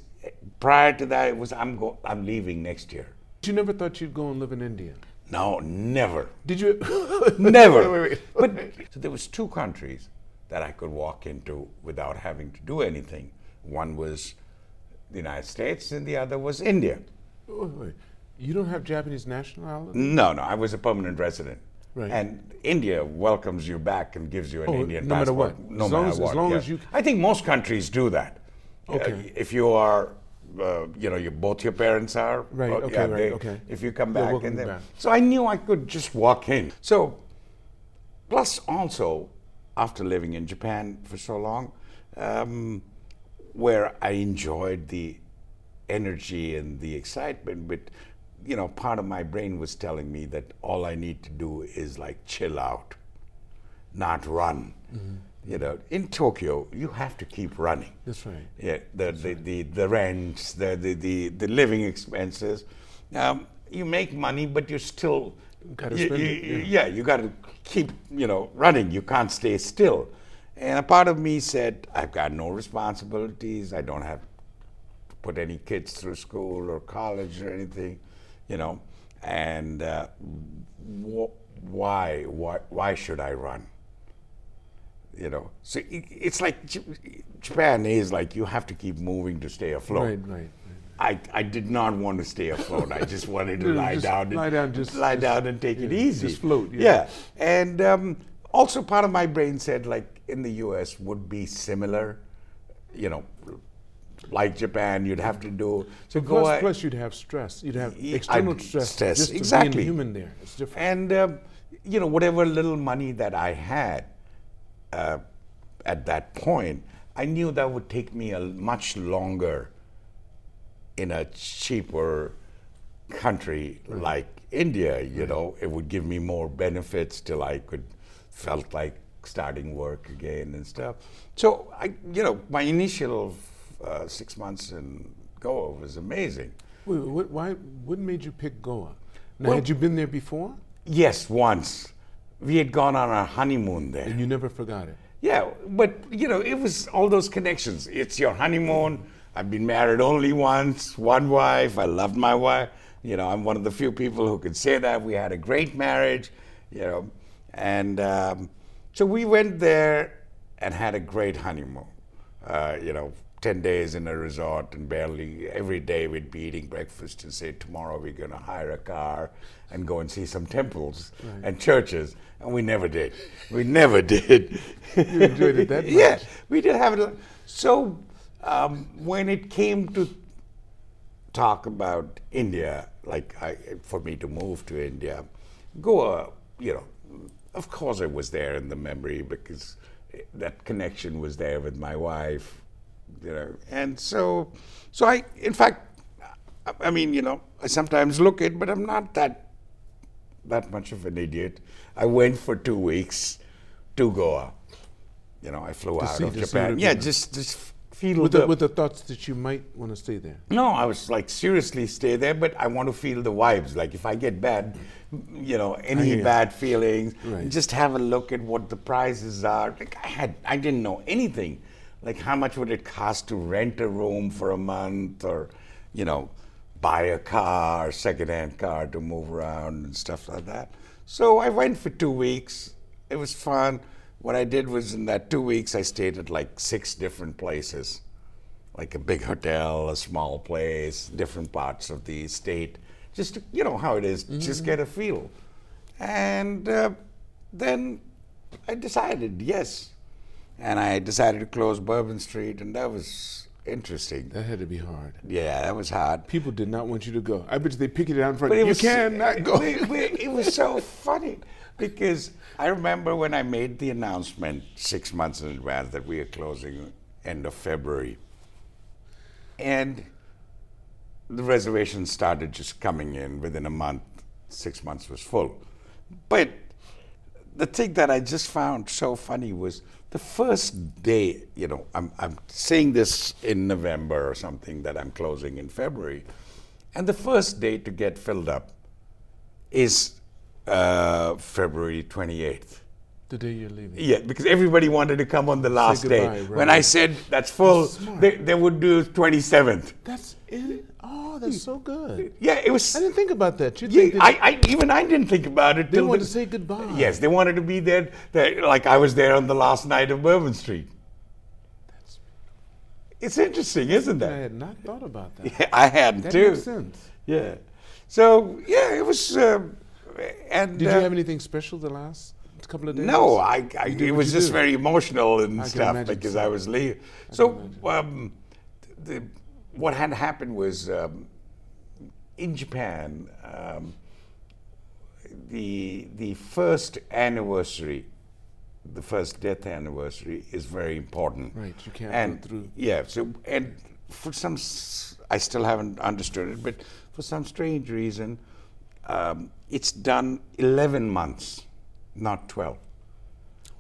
S1: Prior to that, it was I'm go I'm leaving next year.
S2: You never thought you'd go and live in India.
S1: No, never.
S2: Did you?
S1: never.
S2: Wait, wait,
S1: wait. But so there was two countries that I could walk into without having to do anything. One was the United States, and the other was India.
S2: Wait, wait. You don't have Japanese nationality?
S1: No, no, I was a permanent resident.
S2: Right.
S1: And India welcomes you back and gives you an
S2: Oh,
S1: Indian
S2: no matter what.
S1: No
S2: As
S1: matter
S2: as- as
S1: what.
S2: long
S1: yeah.
S2: as you-
S1: I think most countries do that.
S2: Okay.
S1: Uh, if you are, uh, you know, you, both your parents are.
S2: Right,
S1: uh,
S2: okay,
S1: yeah,
S2: right,
S1: they-
S2: okay.
S1: If you come back and then.
S2: back.
S1: So I knew I could just walk in. So, plus also, after living in Japan for so long, um, where I enjoyed the energy and the excitement, but you know, part of my brain was telling me that all I need to do is like chill out, not run. You know, in Tokyo, you have to keep running.
S2: That's right.
S1: Yeah, the the, the, the rents, the, the, the, the living expenses. Um, you make money, but you're still
S2: Gotta
S1: you-
S2: spend
S1: you-
S2: it, yeah.
S1: yeah, you got to keep you know running. You can't stay still. And a part of me said, I've got no responsibilities. I don't have to put any kids through school or college or anything, you know. And uh, wh- why, why, why should I run? You know, so it, it's like J- Japan is like you have to keep moving to stay afloat.
S2: Right, right. right.
S1: I, I did not want to stay afloat. I just wanted to lie down, and,
S2: lie down, just-
S1: lie
S2: just-
S1: down and take it easy.
S2: just float, yeah.
S1: and um, also part of my brain said like in the U.S. would be similar, you know, like Japan. You'd have to do so. go
S2: Plus, plus, you'd have stress. You'd have external
S1: I'd-
S2: stress,
S1: stress,
S2: just
S1: exactly.
S2: being human there. It's different.
S1: and um, you know whatever little money that I had uh, at that point, I knew that would take me a much longer in a cheaper country like India. You know, it would give me more benefits till I could felt like starting work again and stuff. So I, you know, my initial uh, six months in Goa was amazing.
S2: Wait, what, why? What made you pick Goa? Now,
S1: Well-
S2: had you been there before?
S1: Yes, once. We had gone on our honeymoon there.
S2: And you never forgot it.
S1: Yeah, but you know, it was all those connections. It's your honeymoon. I've been married only once, one wife. I loved my wife. You know, I'm one of the few people who could say that. We had a great marriage, you know. And um, so we went there and had a great honeymoon. Uh, you know, 10 days in a resort and barely every day we'd be eating breakfast and say, tomorrow we're going to hire a car and go and see some temples and churches. And we never did. We never did.
S2: You enjoyed it that much?
S1: Yeah, we did have it. So um, when it came to talk about India, like I, for me to move to India, Goa, you know, of course it was there in the memory because that connection was there with my wife, you know, and so, so I, in fact, I- I mean, you know, I sometimes look it, but I'm not that that much of an idiot. I went for two weeks to Goa. You know, I flew out
S2: see-
S1: of
S2: to
S1: Japan. Yeah, just just feel
S2: With
S1: the,
S2: the, with the thoughts that you might want to stay there.
S1: no, I was like seriously stay there, but I want to feel the vibes. Like if I get bad, you know, any
S2: you.
S1: bad feelings,
S2: Right.
S1: just have a look at what the prices are. Like I had, I didn't know anything. Like how much would it cost to rent a room for a month, or, you know, buy a car, secondhand car to move around and stuff like that. So I went for two weeks. It was fun. What I did was in that two weeks, I stayed at like six different places like a big hotel, a small place, different parts of the state, just to, you know how it is, just get a feel. And uh, then I decided, yes. And I decided to close Bourbon Street, and that was interesting.
S2: That had to be hard.
S1: Yeah, that was hard.
S2: People did not want you to go. I bet you they picketed out in front.
S1: But it
S2: you
S1: was,
S2: cannot go.
S1: we- we- it was so funny because I remember when I made the announcement six months in advance that we are closing end of February, and the reservations started just coming in within a month. Six months was full, but the thing that I just found so funny was the first day, you know, I'm, I'm saying this in November or something that I'm closing in February, and the first day to get filled up is uh, February 28th.
S2: the day you're leaving.
S1: Yeah, because everybody wanted to come on the last day.
S2: goodbye,
S1: When. I said that's full,
S2: That's
S1: they, they would do 27th.
S2: That's it. Oh, that's so good.
S1: Yeah, it was.
S2: I didn't think about that. You
S1: Yeah,
S2: think
S1: I, I even I didn't think about it.
S2: they wanted
S1: the-
S2: to say goodbye.
S1: Yes, they wanted to be there, there. Like I was there on the last night of Bourbon Street. That's, It's interesting, isn't
S2: it?
S1: I
S2: had not thought about that.
S1: Yeah, I hadn't
S2: That
S1: too.
S2: makes sense.
S1: Yeah. So yeah, it was. Um, and
S2: Did
S1: uh,
S2: you have anything special the last couple of days?
S1: No, I, I it was just
S2: do.
S1: very emotional and
S2: I
S1: stuff because
S2: so.
S1: I was leaving. So um, the, what had happened was um, in Japan, um, the the first anniversary, the first death anniversary is very important.
S2: Right, you can't
S1: and
S2: go through.
S1: yeah. So and for some, I still haven't understood it, but for some strange reason, um, it's done 11 months, not 12.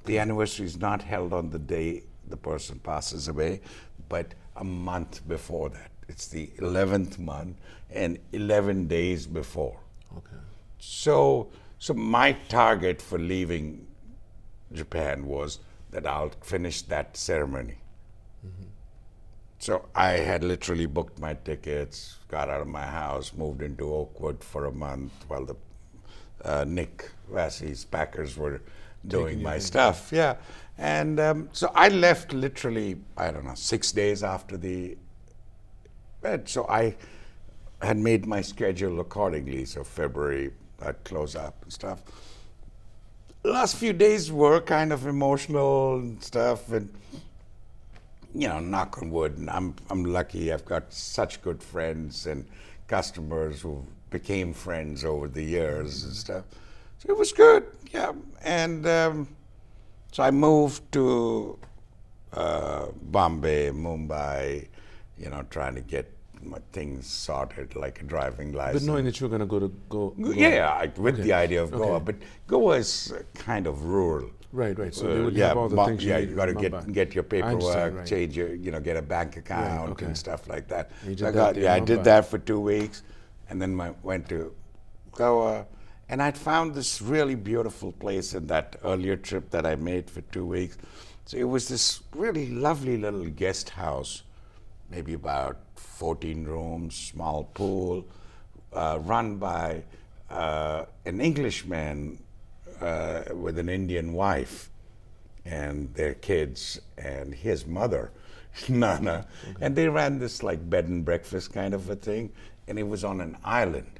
S1: The anniversary is not held on the day the person passes away, but a month before that. It's the 11th month and 11 days before.
S2: Okay.
S1: So, so my target for leaving Japan was that I'll finish that ceremony. So I had literally booked my tickets, got out of my house, moved into Oakwood for a month while the uh, Nick Vassey's Packers were doing my stuff. Yeah, and um, so I left literally I don't know six days after the event. So I had made my schedule accordingly. So February I'd close up and stuff. Last few days were kind of emotional and stuff, and you know, knock on wood, and I'm I'm lucky. I've got such good friends and customers who became friends over the years and stuff. So it was good, yeah. And um, so I moved to uh, Bombay, Mumbai, you know, trying to get things sorted, like a driving license.
S2: But knowing that you were going to go to go. go-
S1: yeah, I, with
S2: Okay.
S1: the idea of Goa,
S2: Okay.
S1: but Goa is uh, kind of rural.
S2: Right, right. So they
S1: Uh,
S2: would
S1: yeah,
S2: have all the
S1: mo-
S2: things you
S1: yeah,
S2: need
S1: you got to get get your paperwork,
S2: right.
S1: change your, you know, get a bank account
S2: okay.
S1: and stuff like that. So I got, yeah, I did that for two weeks, and then my, went to Goa, and I'd found this really beautiful place in that earlier trip that I made for two weeks. So it was this really lovely little guest house, maybe about 14 rooms, small pool, uh, run by uh, an Englishman uh, with an Indian wife and their kids and his mother, Nana. And they ran this like bed and breakfast kind of a thing, and it was on an island.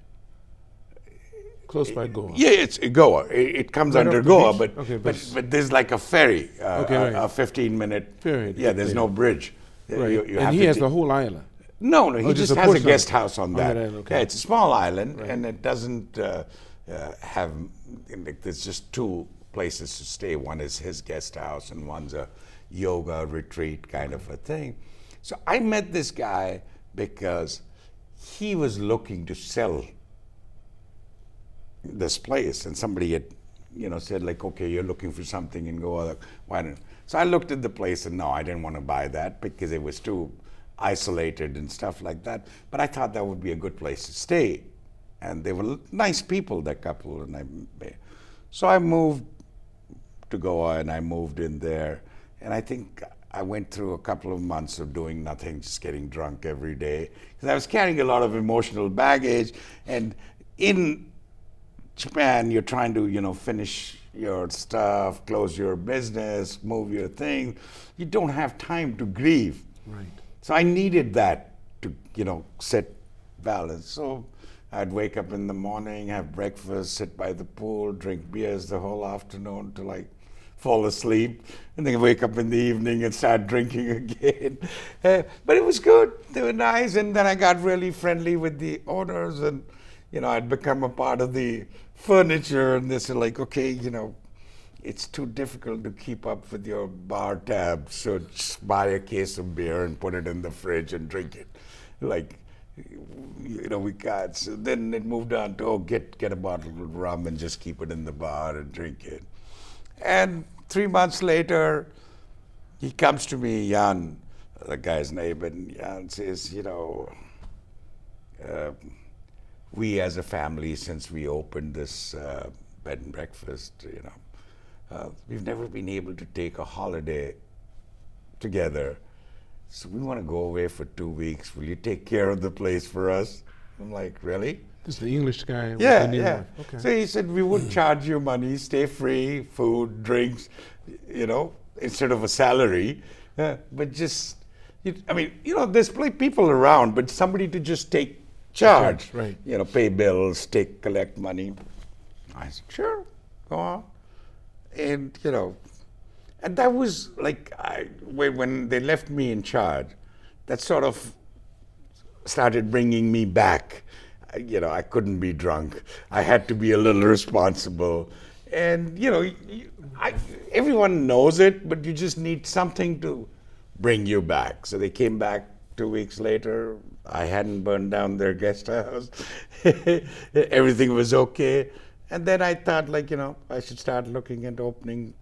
S2: Close by Goa.
S1: Yeah, it's Goa. It, it comes
S2: Right
S1: under Goa, but,
S2: Okay,
S1: but,
S2: but-
S1: but there's like a ferry, uh,
S2: Okay,
S1: a,
S2: right.
S1: a 15 minute.
S2: Ferry,
S1: Yeah, there's
S2: okay.
S1: no bridge.
S2: Right.
S1: you- you
S2: and he has
S1: ta-
S2: the whole island.
S1: No, no, he
S2: Oh,
S1: just,
S2: just a
S1: has a guest house on
S2: On
S1: that.
S2: that island, okay.
S1: Yeah, it's a small island,
S2: Right.
S1: and it doesn't uh, uh, have. There's just two places to stay. One is his guest house, and one's a yoga retreat kind of a thing. So I met this guy because he was looking to sell this place, and somebody had, you know, said like, okay, you're looking for something in Goa. Why don't? So I looked at the place, and no, I didn't want to buy that because it was too isolated and stuff like that. But I thought that would be a good place to stay, and they were nice people, that couple, and I. So I moved to Goa, and I moved in there, and I think. I went through a couple of months of doing nothing, just getting drunk every day. Because I was carrying a lot of emotional baggage. And in Japan, you're trying to, you know, finish your stuff, close your business, move your thing. You don't have time to grieve.
S2: Right.
S1: So I needed that to, you know, set balance. So I'd wake up in the morning, have breakfast, sit by the pool, drink beers the whole afternoon to like fall asleep, and then wake up in the evening and start drinking again. Uh, but it was good. They were nice, and then I got really friendly with the owners, and you know, I'd become a part of the furniture, and they said like, okay, you know, it's too difficult to keep up with your bar tab, so just buy a case of beer and put it in the fridge and drink it. Like, you know, we got. So then it moved on to oh, get get a bottle of rum and just keep it in the bar and drink it. And three months later, he comes to me, Jan, the guy's name, and Jan says, you know, uh, we as a family, since we opened this uh, bed and breakfast, you know, uh, we've never been able to take a holiday together. So we want to go away for two weeks. Will you take care of the place for us? I'm like, really?
S2: This is the English guy.
S1: Yeah, yeah.
S2: Okay.
S1: So he said we would charge you money, stay free, food, drinks, you know, instead of a salary, uh, but just I mean, you know, there's pl- people around, but somebody to just take charge.
S2: Charge, right.
S1: You know, pay bills, take collect money. I said, sure, go on. And you know, and that was like I, when, they left me in charge, that sort of started bringing me back. You know, I couldn't be drunk. I had to be a little responsible. And, you know, I, everyone knows it, but you just need something to bring you back. So they came back two weeks later. I hadn't burned down their guest house. Everything was okay. And then I thought, like, you know, I should start looking at opening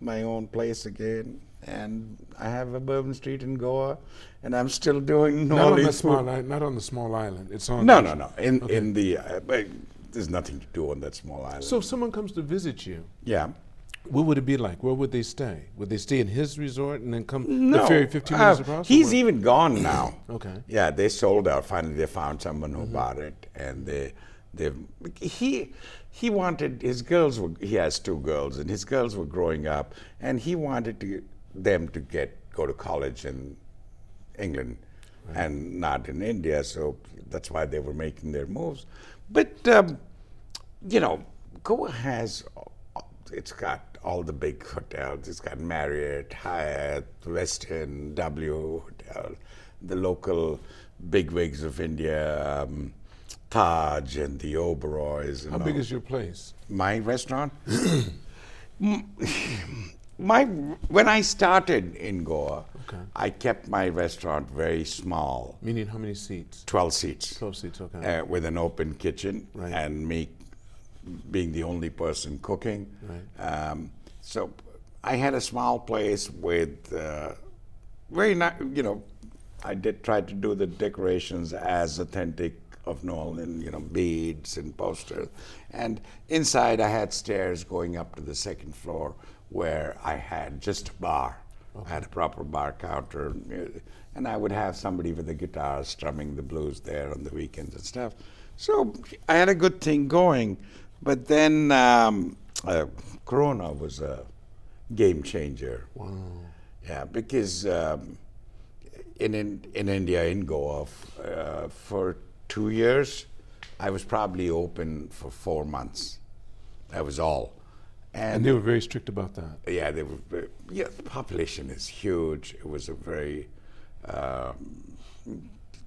S1: my own place again. And I have a Bourbon Street in Goa, and I'm still doing
S2: Not on the small island. Not on the small island. It's on.
S1: No, no, no. In in the uh, but there's nothing to do on that small island.
S2: So if someone comes to visit you,
S1: yeah.
S2: what would it be like? Where would they stay? Would they stay in his resort and then come the ferry 15
S1: uh,
S2: minutes across? or
S1: He's
S2: what?
S1: even gone now.
S2: Okay.
S1: Yeah, they sold out. Finally, they found someone
S2: Mm-hmm.
S1: who bought it, and they, they, he, he wanted his girls were. He has two girls, and his girls were growing up, and he wanted to them to get go to college in England, and not in India. So that's why they were making their moves. But um, you know, Goa has. It's got all the big hotels. It's got Marriott, Hyatt, Westin, W Hotel, the local bigwigs of India, um, Taj and the Oberois. And
S2: How big is your place?
S1: my restaurant? My when I started in Goa,
S2: Okay.
S1: I kept my restaurant very small,
S2: Meaning how many seats?
S1: twelve seats
S2: 12 seats, okay.
S1: uh, with an open kitchen
S2: Right.
S1: and me being the only person cooking.
S2: Right.
S1: Um, so I had a small place with uh, very nice, you know, I did try to do the decorations as authentic of New Orleans, you know, beads and posters. And inside I had stairs going up to the second floor where I had just a bar. I had a proper bar counter, and I would have somebody with a guitar strumming the blues there on the weekends and stuff. So I had a good thing going, but then um, uh, Corona was a game changer.
S2: Wow.
S1: Yeah, because um, in, in in India, in Goa, uh, for two years, I was probably open for four months. That was all.
S2: And they were very strict about that.
S1: Yeah, they were. Very, yeah, the population is huge. It was a very um,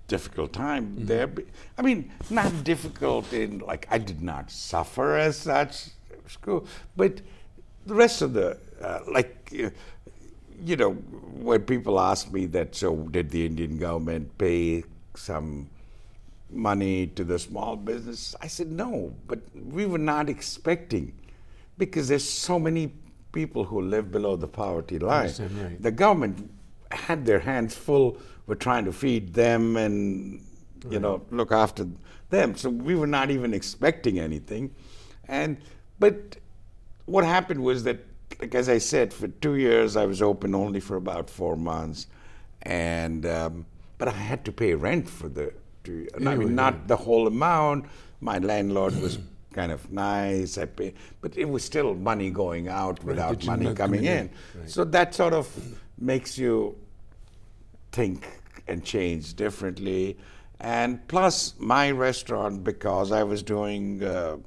S1: difficult time
S2: Mm-hmm.
S1: there. I mean, not difficult in like I did not suffer as such, school, but the rest of the uh, like. Uh, you know, when people ask me that, so did the Indian government pay some money to the small business? I said no, but we were not expecting because there's so many people who live below the poverty line.
S2: right.
S1: The government had their hands full with trying to feed them and you know look after them. So we were not even expecting anything, and but what happened was that, like as I said, for two years I was open only for about four months, and um, but I had to pay rent for the. Two, I mean, not the whole amount. My landlord was kind of nice. I pay, but it was still money going out without
S2: did
S1: money coming
S2: coming in?
S1: in.
S2: Right.
S1: So that sort of makes you think and change differently. And plus, my restaurant, because I was doing, uh,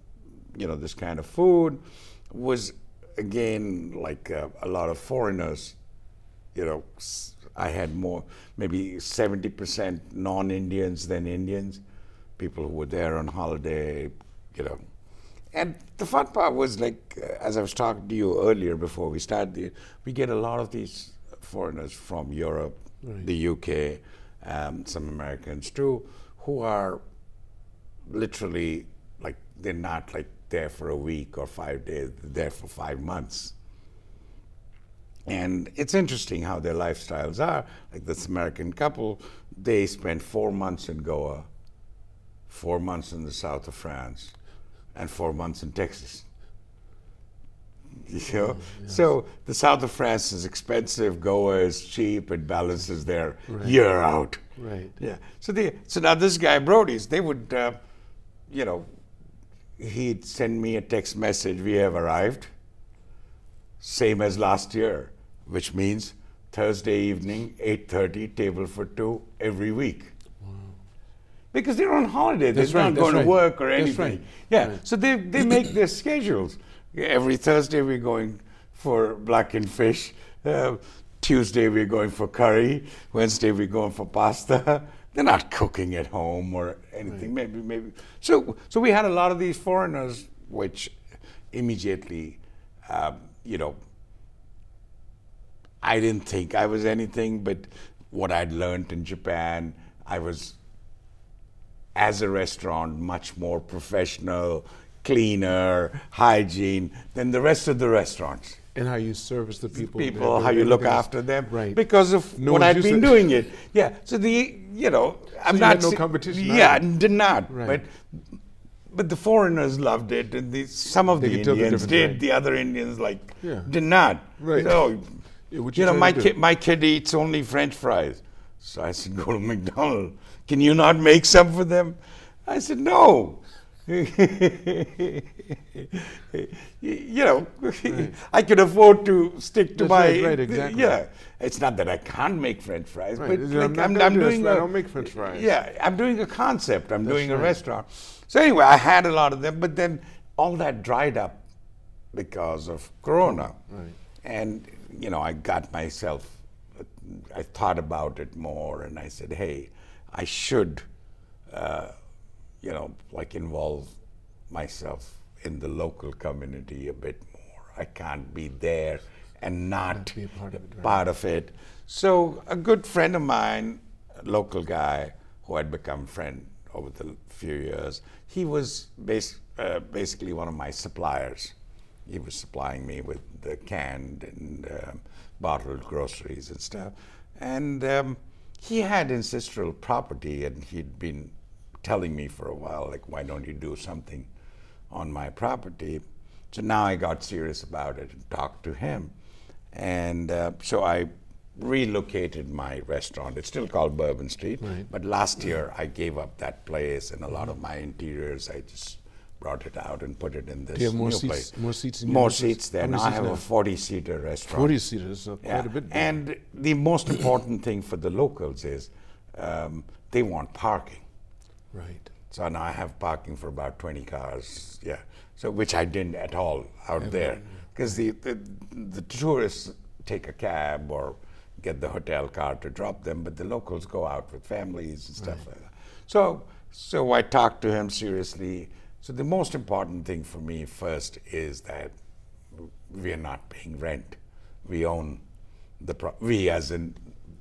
S1: you know, this kind of food, was again like uh, a lot of foreigners. You know, s- I had more, maybe 70% non Indians than Indians, people who were there on holiday, you know. And the fun part was like, as I was talking to you earlier before we started, we get a lot of these foreigners from Europe,
S2: Right.
S1: the UK, um, some Americans too, who are literally like they're not like there for a week or five days, they're there for five months. And it's interesting how their lifestyles are. Like this American couple, they spent four months in Goa, four months in the south of France, and four months in Texas. You know? So the south of France is expensive, Goa is cheap, it balances their year out.
S2: Right.
S1: Yeah. So they, so now this guy Brody's, they would, uh, you know, he'd send me a text message, we have arrived, same as last year, which means Thursday evening, 8.30, table for two every week. Because they're on holiday. They're
S2: right,
S1: not going
S2: right.
S1: to work or
S2: That's
S1: anything.
S2: right.
S1: Yeah. So they, they make their schedules. Every Thursday we're going for blackened fish. Uh, Tuesday we're going for curry. Wednesday we're going for pasta. They're not cooking at home or anything. Maybe, maybe. So, so we had a lot of these foreigners, which immediately, um, you know, I didn't think I was anything but what I'd learned in Japan. I was, as a restaurant, much more professional, cleaner, hygiene than the rest of the restaurants.
S2: And how you service the people.
S1: People, how you look after them,
S2: Right.
S1: Because of
S2: No
S1: what I'd
S2: used
S1: been doing it. Yeah. So the, you know, I'm
S2: you
S1: not
S2: had no competition
S1: Yeah,
S2: either.
S1: did not.
S2: Right.
S1: But but the foreigners loved it, and the, some of
S2: They
S1: the Indians did. The other Indians like
S2: Yeah.
S1: did not.
S2: Right.
S1: So,
S2: Yeah, what
S1: you know, my kid, my kid eats only French fries. So I said, go to McDonald's. Can you not make some for them? I said, no. you know, I can afford to stick to
S2: That's
S1: my.
S2: right, right, exactly.
S1: Yeah, it's not that I can't make French fries,
S2: Right,
S1: but
S2: I'm
S1: like, I'm, I'm
S2: this,
S1: doing.
S2: I
S1: a-
S2: don't make French fries.
S1: Yeah, I'm doing a concept. I'm doing a restaurant. So anyway, I had a lot of them, but then all that dried up because of Corona.
S2: Right.
S1: And you know, I got myself. I thought about it more, and I said, "Hey, I should, uh, you know, like involve myself in the local community a bit more. I can't be there and not
S2: be a part of it, right.
S1: part of it. So a good friend of mine, a local guy who had become friend over the few years, he was bas- uh, basically one of my suppliers. He was supplying me with the canned and um, bottled groceries and stuff. And um, he had ancestral property, and he'd been telling me for a while, like, why don't you do something on my property? So now I got serious about it and talked to him. And uh, so I relocated my restaurant. It's still called Bourbon Street,
S2: Right.
S1: but last year I gave up that place and a lot of my interiors. I just brought it out and put it in this
S2: you more
S1: new
S2: seats-
S1: place.
S2: more seats
S1: more seats there. Now I have
S2: now?
S1: a 40-seater restaurant.
S2: 40 seaters, quite
S1: Yeah.
S2: a bit. bigger.
S1: And the most important thing for the locals is um, they want parking.
S2: right.
S1: So now I have parking for about 20 cars, yeah. So which I didn't at all out there, because the, the the tourists take a cab or get the hotel car to drop them, but the locals go out with families and stuff like that. So so I talked to him seriously. So the most important thing for me first is that we are not paying rent. We own the pro- we as in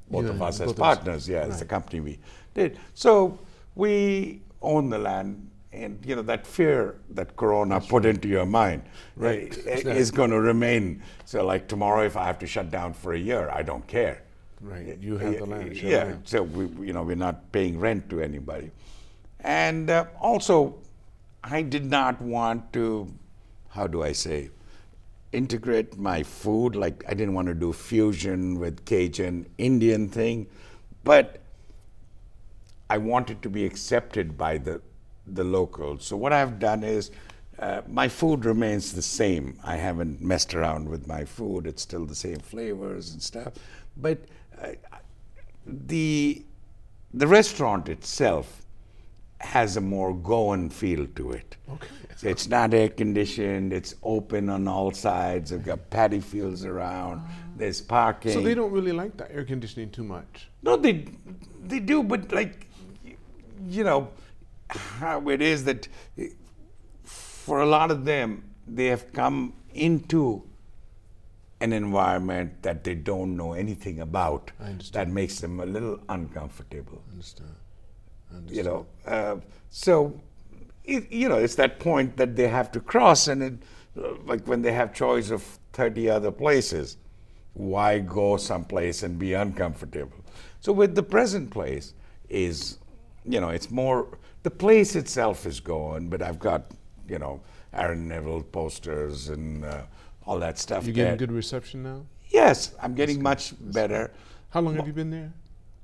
S1: both
S2: You
S1: of us as partners, yeah, as the company we did. So we own the land, and you know that fear that Corona put into your mind,
S2: Right.
S1: is going to remain. So, like tomorrow, if I have to shut down for a year, I don't care.
S2: Right. You have the land.
S1: Yeah.
S2: down.
S1: So we, you know, we're not paying rent to anybody, and uh, also, I did not want to. How do I say? integrate my food. Like I didn't want to do fusion with Cajun Indian thing, but I wanted to be accepted by the the locals. So what I've done is. Uh, my food remains the same. I haven't messed around with my food. It's still the same flavors and stuff. But uh, the the restaurant itself has a more Goan feel to it.
S2: Okay.
S1: So it's not air conditioned. It's open on all sides. They've got paddy fields around. There's parking.
S2: So they don't really like the air conditioning too much.
S1: No, they they do, but like you know how it is that for a lot of them they have come into an environment that they don't know anything about.
S2: I understand.
S1: That makes them a little uncomfortable.
S2: Understand.
S1: You know, uh, so it, you know it's that point that they have to cross, and it, uh, like when they have choice of thirty other places, why go someplace and be uncomfortable? So with the present place is, you know, it's more the place itself is Goan, but I've got you know Aaron Neville posters and uh, all that stuff.
S2: You getting
S1: there.
S2: good reception now?
S1: Yes, I'm getting much better.
S2: How long have you been there?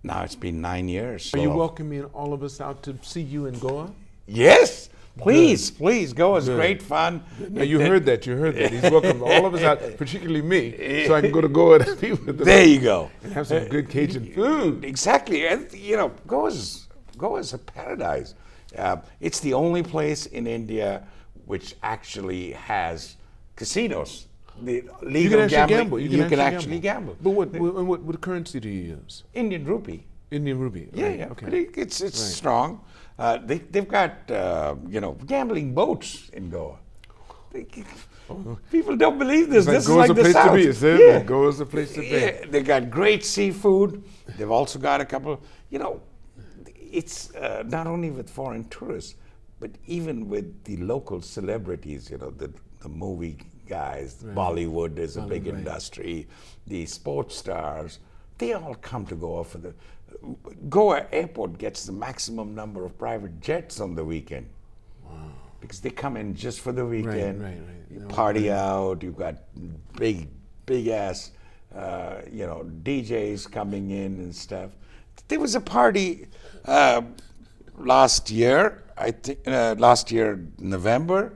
S1: Now it's been nine years.
S2: Are you welcoming all of us out to see you in Goa?
S1: Yes, Please, please go. It's
S2: Good.
S1: great fun.
S2: Now you heard that. You heard that. He's welcomed all of us out, particularly me, so I can go to Goa and be with them
S1: There you go.
S2: and have some good Cajun food.
S1: Exactly, and you know, Goa's Goa's a paradise. Uh, it's the only place in India which actually has casinos. The legal
S2: You can actually
S1: gambling.
S2: gamble.
S1: You can, actually gamble.
S2: But what, what, what, what currency do you use?
S1: Indian rupee.
S2: Indian rupee.
S1: Yeah,
S2: right,
S1: yeah.
S2: Okay.
S1: It's it's
S2: Right.
S1: strong. Uh, they they've got uh, you know gambling boats in Goa. They- people don't believe this.
S2: Like
S1: this
S2: Goa's
S1: is like the
S2: place
S1: South.
S2: to be. It
S1: yeah.
S2: Goa's a place to be.
S1: Yeah, they got great seafood. They've also got a couple. You know, it's uh, not only with foreign tourists, but even with the local celebrities. You know, the the movie guys. Bollywood is a big
S2: right.
S1: industry. The sports stars. They all come to Goa for the. Goa Airport gets the maximum number of private jets on the weekend. Wow. Because they come in just for the weekend,
S2: right, right.
S1: right.
S2: you
S1: party out. You've got big, big ass, uh, you know, DJs coming in and stuff. There was a party uh, last year. I think uh, last year November.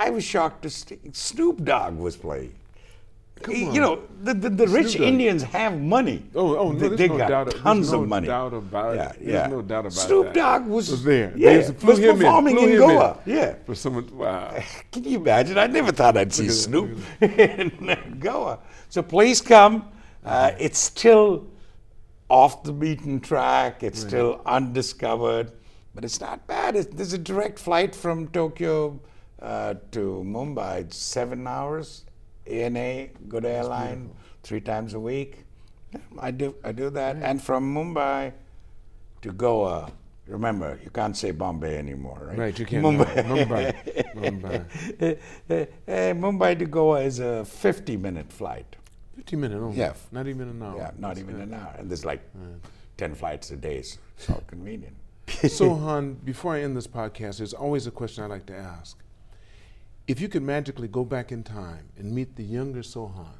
S1: I was shocked to see Snoop Dogg was playing. You know, the, the, the rich
S2: Dogg.
S1: Indians have money.
S2: Oh, oh, no,
S1: they,
S2: there's
S1: they
S2: no
S1: got
S2: doubt-
S1: tons
S2: no
S1: of money.
S2: doubt about it.
S1: yeah,
S2: There's
S1: yeah.
S2: no doubt about it.
S1: Snoop
S2: that.
S1: Dogg was,
S2: Was there.
S1: Yeah, was
S2: him in,
S1: performing in
S2: him
S1: Goa. Yeah.
S2: For someone, wow.
S1: Can you imagine? I never thought I'd see Snoop in Goa. So please come. Uh, it's still off the beaten track. It's still undiscovered, but it's not bad. It's, there's a direct flight from Tokyo uh, to Mumbai. It's seven hours. ANA, good airline, three times a week. Yeah, I do. I do that. And from Mumbai to Goa. Remember, you can't say Bombay anymore, right?
S2: Right, you can't.
S1: Mumbai.
S2: Mumbai. Mumbai.
S1: Eh, eh, eh, Mumbai to Goa is a 50 minute flight.
S2: 50 minutes only.
S1: Yeah.
S2: Not even an hour.
S1: Yeah, not even an hour. And there's like 10 flights a day, so it's all convenient.
S2: so, Han, before I end this podcast, there's always a question I like to ask. If you could magically go back in time and meet the younger Sohan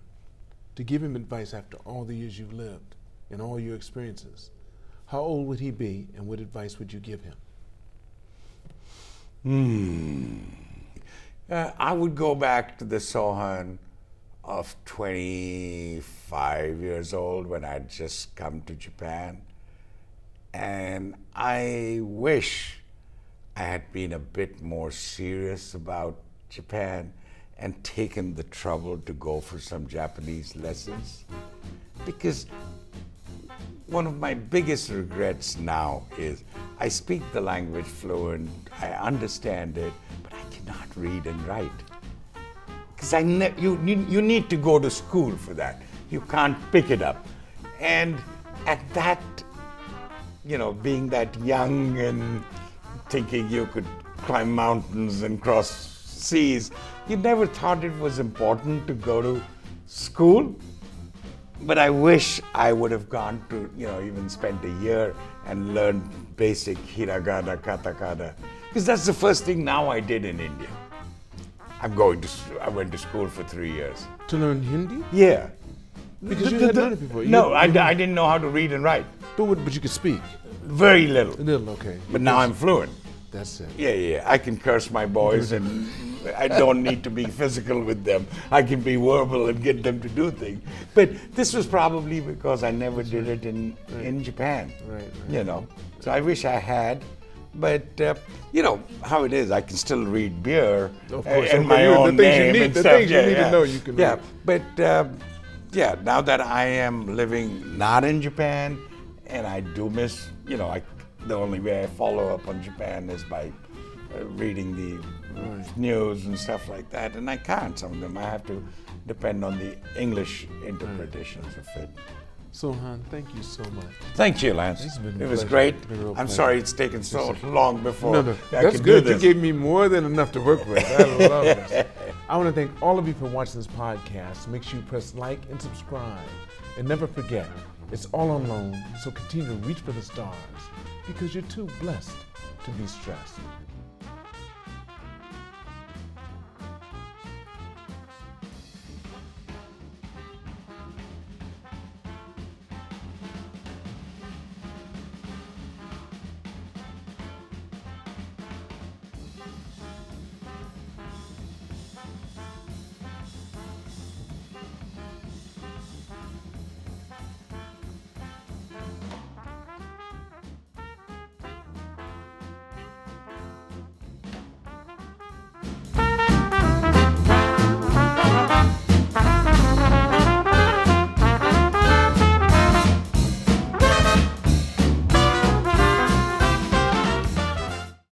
S2: to give him advice after all the years you've lived and all your experiences, how old would he be and what advice would you give him?
S1: Uh, I would go back to the Sohan of 25 years old when I'd just come to Japan. And I wish I had been a bit more serious about Japan and taken the trouble to go for some Japanese lessons. Because one of my biggest regrets now is I speak the language fluent, I understand it, but I cannot read and write. Because I ne- you, you, you need to go to school for that. You can't pick it up. And at that, you know, being that young and thinking you could climb mountains and cross seas, you never thought it was important to go to school. But I wish I would have gone to, you know, even spent a year and learned basic hiragana, katakana. Because that's the first thing now I did in India. I'm going to, I went to school for three years.
S2: To learn Hindi?
S1: Yeah.
S2: Because you had done it before. You-
S1: no, I, I didn't know how to read and write.
S2: But, what- but you could speak.
S1: Very little.
S2: A little, okay.
S1: But now I'm fluent.
S2: That's it.
S1: Yeah, yeah. I can curse my boys and I don't need to be physical with them. I can be verbal and get them to do things. But this was probably because I never did it in, in Japan.
S2: Right, right.
S1: You know. So I wish I had. But uh, you know how it is. I can still read beer
S2: Of
S1: uh,
S2: course,
S1: and
S2: okay,
S1: my
S2: you- the
S1: own
S2: things you need- the
S1: stuff.
S2: things you
S1: yeah,
S2: need to know, you can
S1: Yeah,
S2: read.
S1: but um, yeah, now that I am living not in Japan, and I do miss, you know, I, the only way I follow up on Japan is by uh, reading the news and stuff like that, and I can't. Some of them I have to depend on the English mm. interpretations of it.
S2: So, Han, thank you so much.
S1: Thank you, Lance.
S2: It's been
S1: it was great. I'm sorry it's taken so long before
S2: No, no,
S1: I
S2: that's good. You gave me more than enough to work with. I love this. I want to thank all of you for watching this podcast. Make sure you press like and subscribe. And never forget, it's all on loan, so continue to reach for the stars because you're too blessed to be stressed.